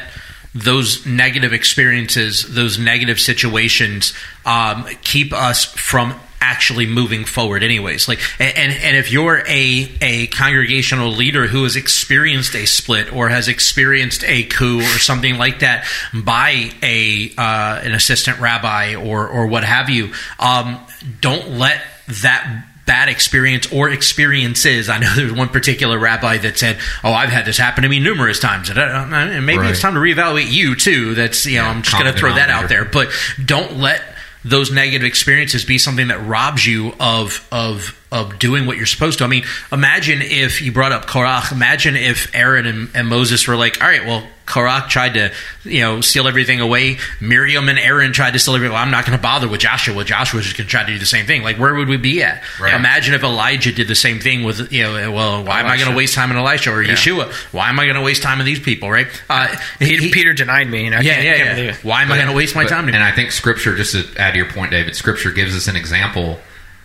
A: those negative experiences, those negative situations, um, keep us from actually moving forward anyways like and and if you're a a congregational leader who has experienced a split or has experienced a coup or something like that by a uh, an assistant rabbi or or what have you um, don't let that bad experience or experiences. I know there's one particular rabbi that said, "Oh, I've had this happen to me numerous times," and, uh, maybe right. it's time to reevaluate you too. That's you know, yeah, I'm just going to throw that out there, but don't let those negative experiences be something that robs you of of of doing what you're supposed to. I mean, imagine if you brought up Korach. Imagine if Aaron and, and Moses were like, "All right, well, Korach tried to, you know, steal everything away. Miriam and Aaron tried to steal everything. Well, I'm not going to bother with Joshua. Joshua's just going to try to do the same thing. Like, where would we be at? Right. Imagine if Elijah did the same thing with, you know, well, why Elisha. am I going to waste time in Elisha or yeah. Yeshua? Why am I going to waste time on these people? Right?
D: Uh, Peter, he, Peter, denied me. And I
A: yeah, yeah, yeah. Why am but, I going to waste my
C: but,
A: time?
C: And I think Scripture, just to add to your point, David, Scripture gives us an example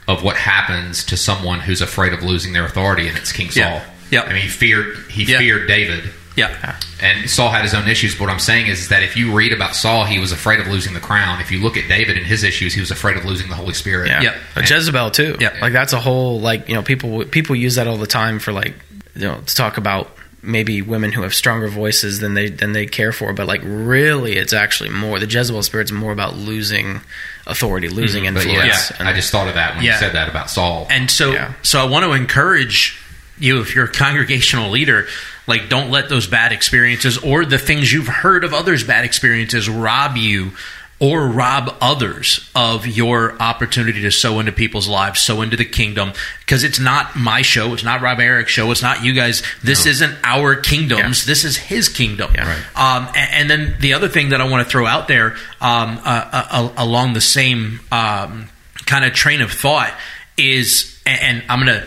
C: of what happens to someone who's afraid of losing their authority, and it's King Saul.
A: Yeah. Yep.
C: I mean, he feared he yep. feared David.
A: Yeah.
C: And Saul had his own issues. But what I'm saying is, is that if you read about Saul, he was afraid of losing the crown. If you look at David and his issues, he was afraid of losing the Holy Spirit.
D: Yeah.
A: Yep.
D: And, Jezebel too.
A: Yeah.
D: Like that's a whole like you know people people use that all the time for like you know to talk about maybe women who have stronger voices than they than they care for, but like really, it's actually more the Jezebel spirit's more about losing authority, losing mm-hmm. influence.
C: Yeah, I just thought of that when yeah. you said that about Saul.
A: And so, yeah. so I want to encourage you if you're a congregational leader like don't let those bad experiences or the things you've heard of others bad experiences rob you or rob others of your opportunity to sow into people's lives, sow into the kingdom. Because it's not my show, it's not Rob Eric's show, it's not you guys. This isn't our kingdoms.
D: Yeah.
A: This is his kingdom.
D: Yeah. Right.
A: Um, a- and, then the other thing that I want to throw out there, um, uh, uh, along the same um, kind of train of thought, is, and, and I'm gonna,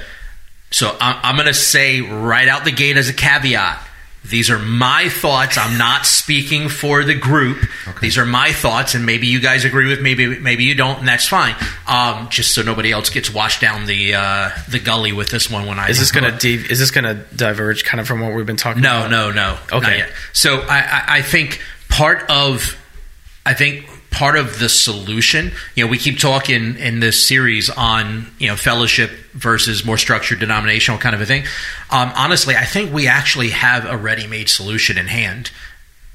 A: so I'm, I'm gonna say right out the gate as a caveat. These are my thoughts. I'm not speaking for the group. These are my thoughts, and maybe you guys agree with me, maybe maybe you don't, and that's fine. Um, just so nobody else gets washed down the uh, the gully with this one. When I
D: Is this gonna de- is this gonna diverge kind of from what we've been talking
A: no,
D: about?
A: no, no.
D: Okay.
A: So I, I, I think part of, I think part of the solution. You know, we keep talking in this series on you know fellowship versus more structured denominational kind of a thing. Um, honestly, I think we actually have a ready-made solution in hand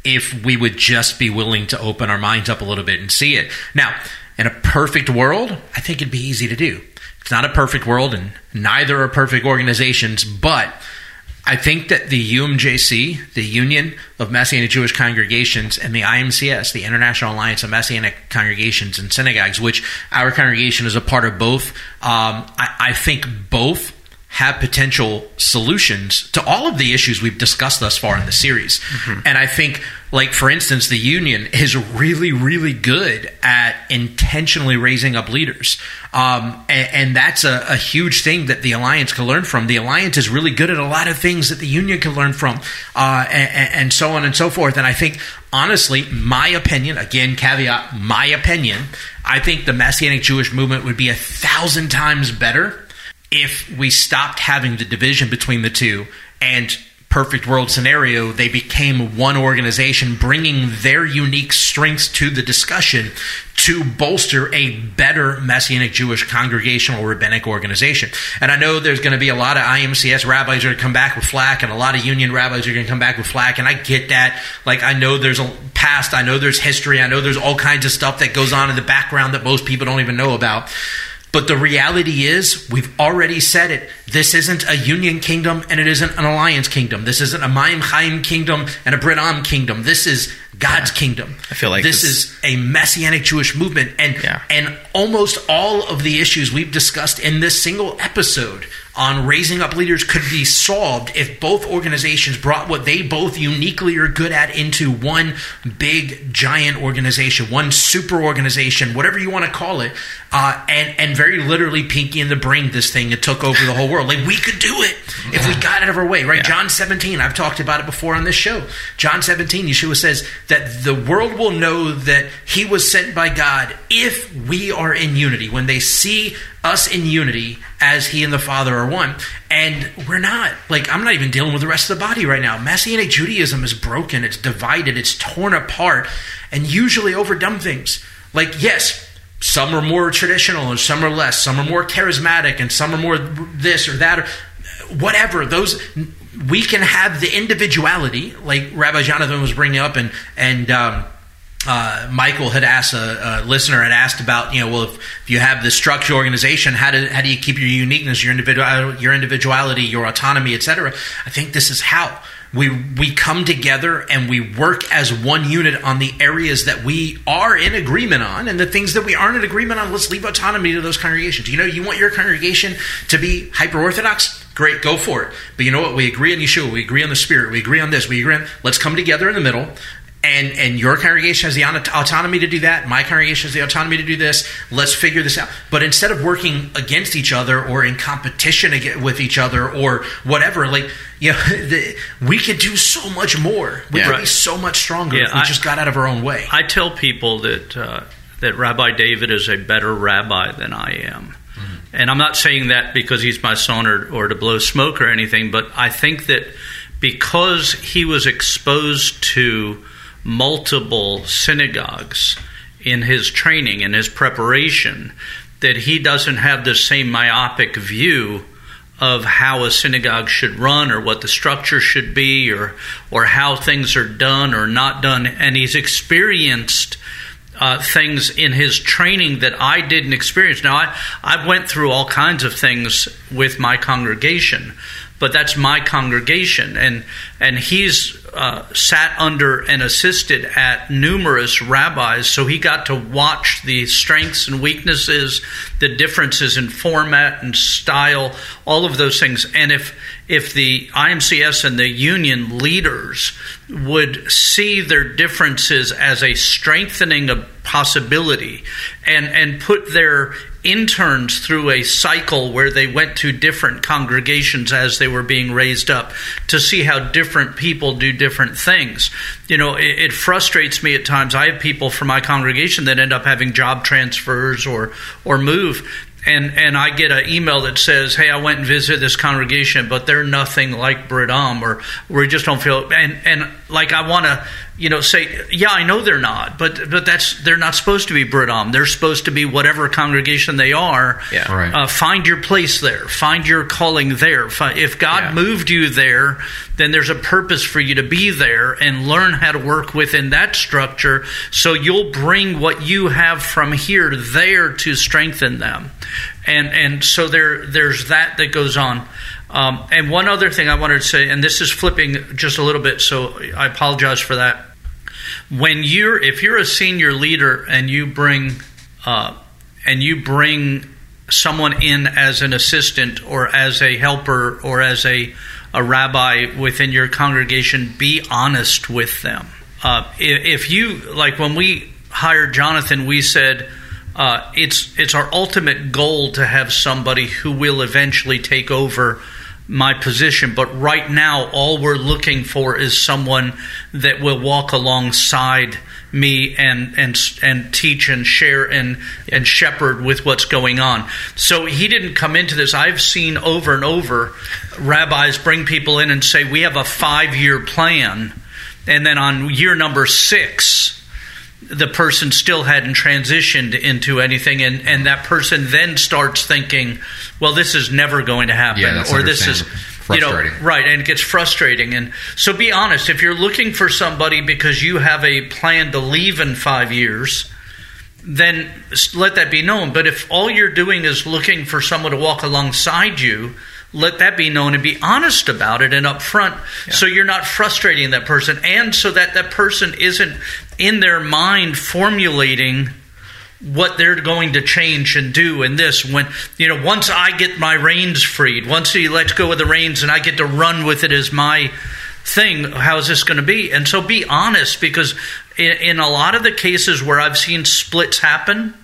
A: if we would just be willing to open our minds up a little bit and see it. Now, in a perfect world, I think it'd be easy to do. It's not a perfect world, and neither are perfect organizations, but I think that the UMJC, the Union of Messianic Jewish Congregations, and the IAMCS, the International Alliance of Messianic Congregations and Synagogues, which our congregation is a part of both, um, I, I think both have potential solutions to all of the issues we've discussed thus far in the series. And I think, like, for instance, the union is really, really good at intentionally raising up leaders. Um, and, and that's a, a huge thing that the Alliance can learn from. The Alliance is really good at a lot of things that the union can learn from, uh, and, and so on and so forth. And I think, honestly, my opinion, again, caveat, my opinion, I think the Messianic Jewish movement would be a thousand times better if we stopped having the division between the two and perfect world scenario they became one organization bringing their unique strengths to the discussion to bolster a better messianic jewish congregational rabbinic organization. And i know there's going to be a lot of iamcs rabbis are going to come back with flack and a lot of union rabbis are going to come back with flack and i get that. Like i know there's a past i know there's history i know there's all kinds of stuff that goes on in the background that most people don't even know about but the reality is, we've already said it. This isn't a union kingdom and it isn't an alliance kingdom. This isn't a Maim Chaim kingdom and a Brit Am kingdom. This is God's kingdom.
D: I feel like
A: this
D: it's-
A: is a messianic Jewish movement, and
D: Yeah.
A: and almost all of the issues we've discussed in this single episode on raising up leaders could be solved if both organizations brought what they both uniquely are good at into one big giant organization, one super organization, whatever you want to call it, uh, and and very literally Pinky and the Brain this thing and took over the whole world. Like we could do it if we got out of our way, right? John 17, I've talked about it before on this show. John 17, Yeshua says that the world will know that he was sent by God if we are in unity. When they see us in unity as he and the Father are one. And we're not. Like, I'm not even dealing with the rest of the body right now. Messianic Judaism is broken, it's divided, it's torn apart, and usually over dumb things. Like, yes, some are more traditional and some are less. Some are more charismatic and some are more this or that or whatever. Those we can have the individuality, like Rabbi Jonathan was bringing up, and and um, uh, Michael had asked a, a listener had asked about you know well if, if you have this structured organization how do how do you keep your uniqueness your individual your individuality your autonomy etc. I think this is how we we come together and we work as one unit on the areas that we are in agreement on and the things that we aren't in agreement on. Let's leave autonomy to those congregations. You know you want your congregation to be hyper orthodox great go for it. But you know what? We agree on Yeshua. We agree on the spirit. We agree on this. We agree on let's come together in the middle and and your congregation has the autonomy to do that. My congregation has the autonomy to do this. Let's figure this out. But instead of working against each other or in competition with each other or whatever, like you know, <laughs> the, we could do so much more. We
D: Yeah.
A: could
B: Right.
A: be so much stronger
B: Yeah,
A: if we
B: I-
A: just got out of our own way.
B: I tell people that uh, that Rabbi David is a better rabbi than I am. And I'm not saying that because he's my son or, or to blow smoke or anything, but I think that because he was exposed to multiple synagogues in his training and his preparation, that he doesn't have the same myopic view of how a synagogue should run or what the structure should be or or how things are done or not done and he's experienced uh, things in his training that I didn't experience. Now I I went through all kinds of things with my congregation, but that's my congregation, and and he's uh, sat under and assisted at numerous rabbis, so he got to watch the strengths and weaknesses, the differences in format and style, all of those things, and if if the IAMCS and the union leaders would see their differences as a strengthening of possibility and, and put their interns through a cycle where they went to different congregations as they were being raised up to see how different people do different things. You know, it, it, frustrates me at times. I have people from my congregation that end up having job transfers or or move and and I get an email that says, "Hey, I went and visited this congregation, but they're nothing like Brigham, or we just don't feel." And and like I want to you know, say, yeah, I know they're not, but but that's they're not supposed to be Brigham. They're supposed to be whatever congregation they are.
C: Yeah, right.
B: Uh, find your place there. Find your calling there. If God yeah. moved you there, then there's a purpose for you to be there and learn how to work within that structure. So you'll bring what you have from here there to strengthen them, and and so there there's that that goes on. Um, and one other thing I wanted to say, and this is flipping just a little bit, so I apologize for that when you're if you're a senior leader and you bring uh, and you bring someone in as an assistant or as a helper or as a, a rabbi within your congregation, be honest with them. Uh, if, you like when we hired Jonathan, we said. Uh, it's it's our ultimate goal to have somebody who will eventually take over my position. But right now, all we're looking for is someone that will walk alongside me and and and teach and share and and shepherd with what's going on. So he didn't come into this. I've seen over and over rabbis bring people in and say we have a 5-year plan and then on year number 6 the person still hadn't transitioned into anything and, and that person then starts thinking well this is never going to happen.
C: Yeah, or this is
B: you know right and it gets frustrating. And so be honest if you're looking for somebody because you have a plan to leave in five years then let that be known. But if all you're doing is looking for someone to walk alongside you let that be known and be honest about it and upfront yeah. so you're not frustrating that person. And so that that person isn't in their mind formulating what they're going to change and do in this when you know once i get my reins freed once he lets go of the reins and i get to run with it as my thing how is this going to be and so be honest because in, in a lot of the cases where i've seen splits happen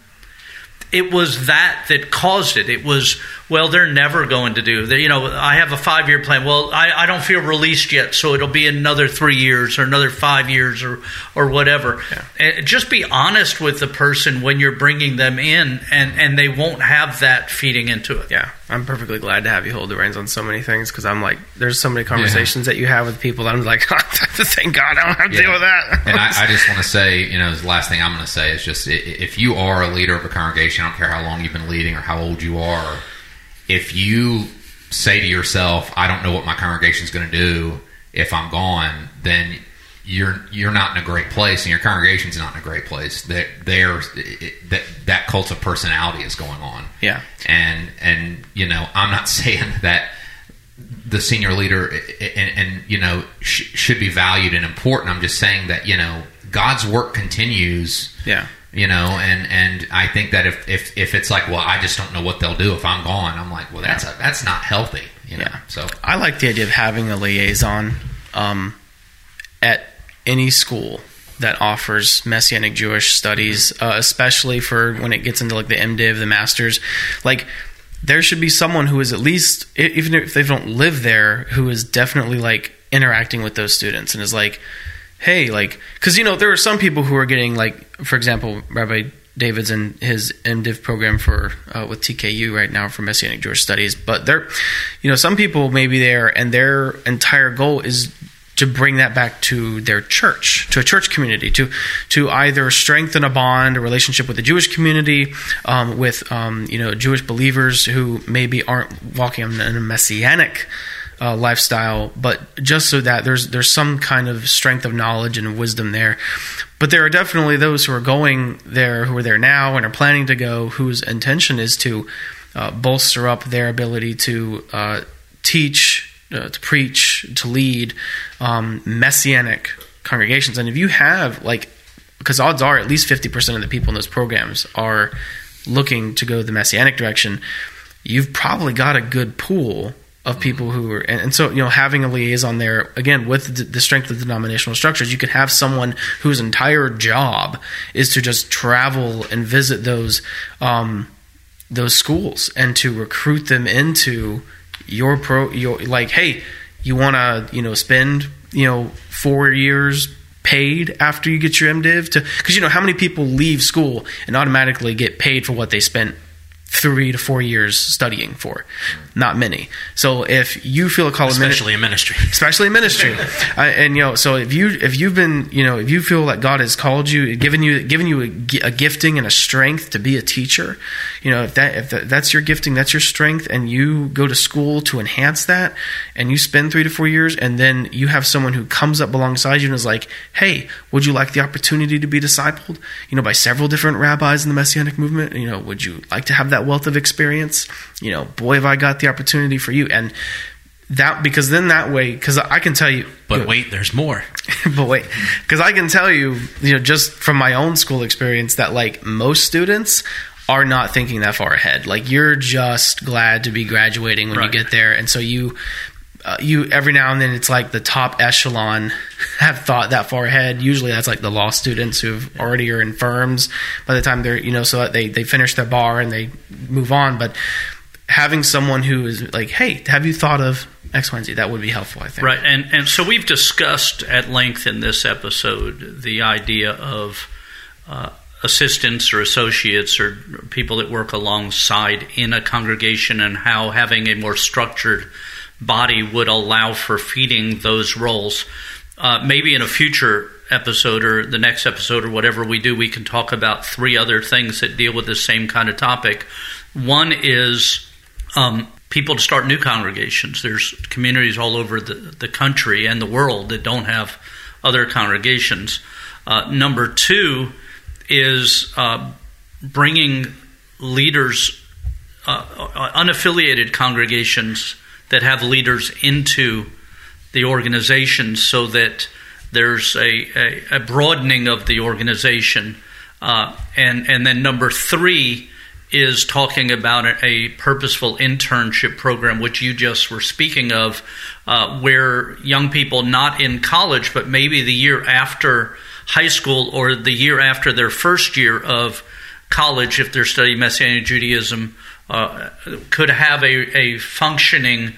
B: it was that that caused it. It was well, they're never going to do. They, you know, I have a five year plan. Well, I, I, don't feel released yet, so it'll be another three years or another five years or or whatever. Yeah. And just be honest with the person when you're bringing them in, and and they won't have that feeding into it.
D: Yeah, I'm perfectly glad to have you hold the reins on so many things because I'm like, there's so many conversations yeah. that you have with people that I'm like, <laughs> thank God I don't have to yeah. deal with that.
C: and I, <laughs> I just want to say, you know, the last thing I'm going to say is just if you are a leader of a congregation, I don't care how long you've been leading or how old you are if you say to yourself, I don't know what my congregation is going to do if I'm gone, then you're you're not in a great place, and your congregation's not in a great place. That there that that cult of personality is going on.
D: Yeah,
C: and and you know, I'm not <laughs> saying that the senior leader and, and you know sh- should be valued and important. I'm just saying that you know God's work continues.
D: Yeah
C: you know and and i think that if if if it's like well i just don't know what they'll do if i'm gone i'm like well that's a, that's not healthy you know yeah. so.
D: I like the idea of having a liaison um, at any school that offers messianic jewish studies uh, especially for when it gets into like the mdiv the masters. Like there should be someone who is at least even if they don't live there who is definitely like interacting with those students and is like hey, like, because you know there are some people who are getting like, for example, Rabbi David's in his MDiv program for uh, with TKU right now for Messianic Jewish Studies, but they're, you know, some people may be there and their entire goal is to bring that back to their church, to a church community, to to either strengthen a bond, a relationship with the Jewish community, um, with um, you know Jewish believers who maybe aren't walking in a messianic uh, lifestyle, but just so that there's there's some kind of strength of knowledge and wisdom there. But there are definitely those who are going there, who are there now and are planning to go, whose intention is to uh, bolster up their ability to uh, teach uh, to preach, to lead um, messianic congregations. And if you have like, because odds are at least fifty percent of the people in those programs are looking to go the messianic direction, you've probably got a good pool of people who are and, and, so you know having a liaison there again with the, the, strength of the denominational structures you could have someone whose entire job is to just travel and visit those um, those schools and to recruit them into your pro your like hey you want to you know spend you know four years paid after you get your MDiv to because you know how many people leave school and automatically get paid for what they spent three to four years studying for. Not many. So if you feel a call,
A: especially in ministry, <laughs>
D: especially in ministry, <laughs> uh, and you know, so if you if you've been you know if you feel that God has called you, given you given you a, a gifting and a strength to be a teacher, you know if that if that's your gifting, that's your strength, and you go to school to enhance that, and you spend three to four years, and then you have someone who comes up alongside you and is like, hey, would you like the opportunity to be discipled? You know, by several different rabbis in the Messianic movement. You know, would you like to have that wealth of experience, you know, boy, have I got the opportunity for you. And that because then that way, because I can tell you,
A: but wait, there's more. <laughs>
D: but wait, because I can tell you, you know, just from my own school experience, that like most students are not thinking that far ahead. Like you're just glad to be graduating when right. you get there, and so you uh, you every now and then it's like the top echelon <laughs> have thought that far ahead. Usually that's like the law students who've already are in firms by the time they're you know so they they finish their bar and they move on. But having someone who is like, hey, have you thought of X, Y, and Z? That would be helpful, I think.
B: Right, and and so we've discussed at length in this episode the idea of. Uh, assistants or associates or people that work alongside in a congregation and how having a more structured body would allow for feeding those roles. Uh, maybe in a future episode or the next episode or whatever we do, we can talk about three other things that deal with the same kind of topic. One is um, people to start new congregations. There's communities all over the, the country and the world that don't have other congregations. Uh, number two is uh, bringing leaders, uh, unaffiliated congregations that have leaders into the organization so that there's a, a, a broadening of the organization. Uh, and, and then number three is talking about a, a, purposeful internship program, which you just were speaking of, uh, where young people not in college, but maybe the year after high school or the year after their first year of college, if they're studying Messianic Judaism, uh, could have a, a functioning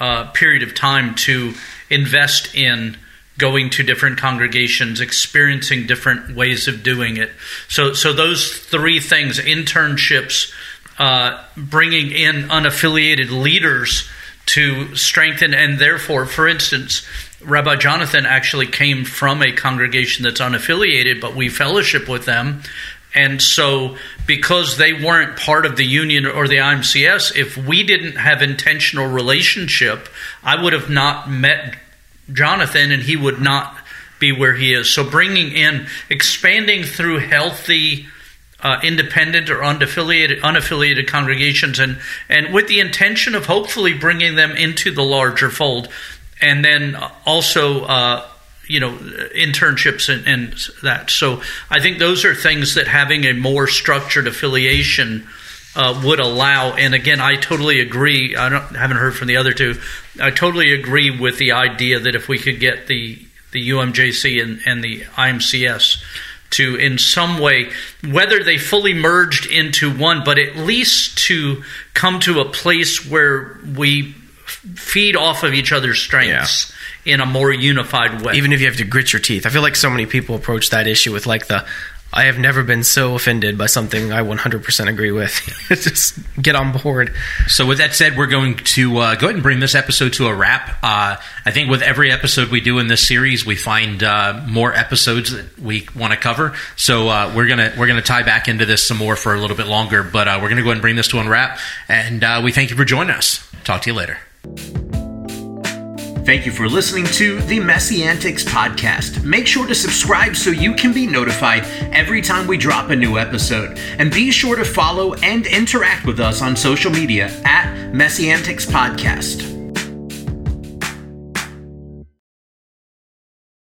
B: uh, period of time to invest in going to different congregations, experiencing different ways of doing it. So, so those three things: internships, uh, bringing in unaffiliated leaders to strengthen, and therefore, for instance, Rabbi Jonathan actually came from a congregation that's unaffiliated, but we fellowship with them. And so, because they weren't part of the union or the IAMCS, if we didn't have intentional relationship, I would have not met Jonathan and he would not be where he is. So, bringing in, expanding through healthy, uh, independent or unaffiliated, unaffiliated congregations, and, and with the intention of hopefully bringing them into the larger fold. And then also, uh, you know internships and, and, that. So I think those are things that having a more structured affiliation uh, would allow. And again, I totally agree. I haven't heard from the other two. I totally agree with the idea that if we could get the the UMJC and, and the IAMCS to in some way whether they fully merged into one but at least to come to a place where we feed off of each other's strengths yeah. In a more unified way.
D: Even if you have to grit your teeth. I feel like so many people approach that issue with like the I have never been so offended by something I 100% agree with. <laughs> Just get on board.
A: So, with that said, we're going to uh, go ahead and bring this episode to a wrap. Uh, I think with every episode we do in this series, we find uh, more episodes that we want to cover. So, uh, we're gonna we're gonna tie back into this some more for a little bit longer. But uh, we're gonna go ahead and bring this to a wrap. And uh, we thank you for joining us. Talk to you later. Thank you for listening to the MessianTics podcast. Make sure to subscribe so you can be notified every time we drop a new episode. And be sure to follow and interact with us on social media at MessianTics Podcast.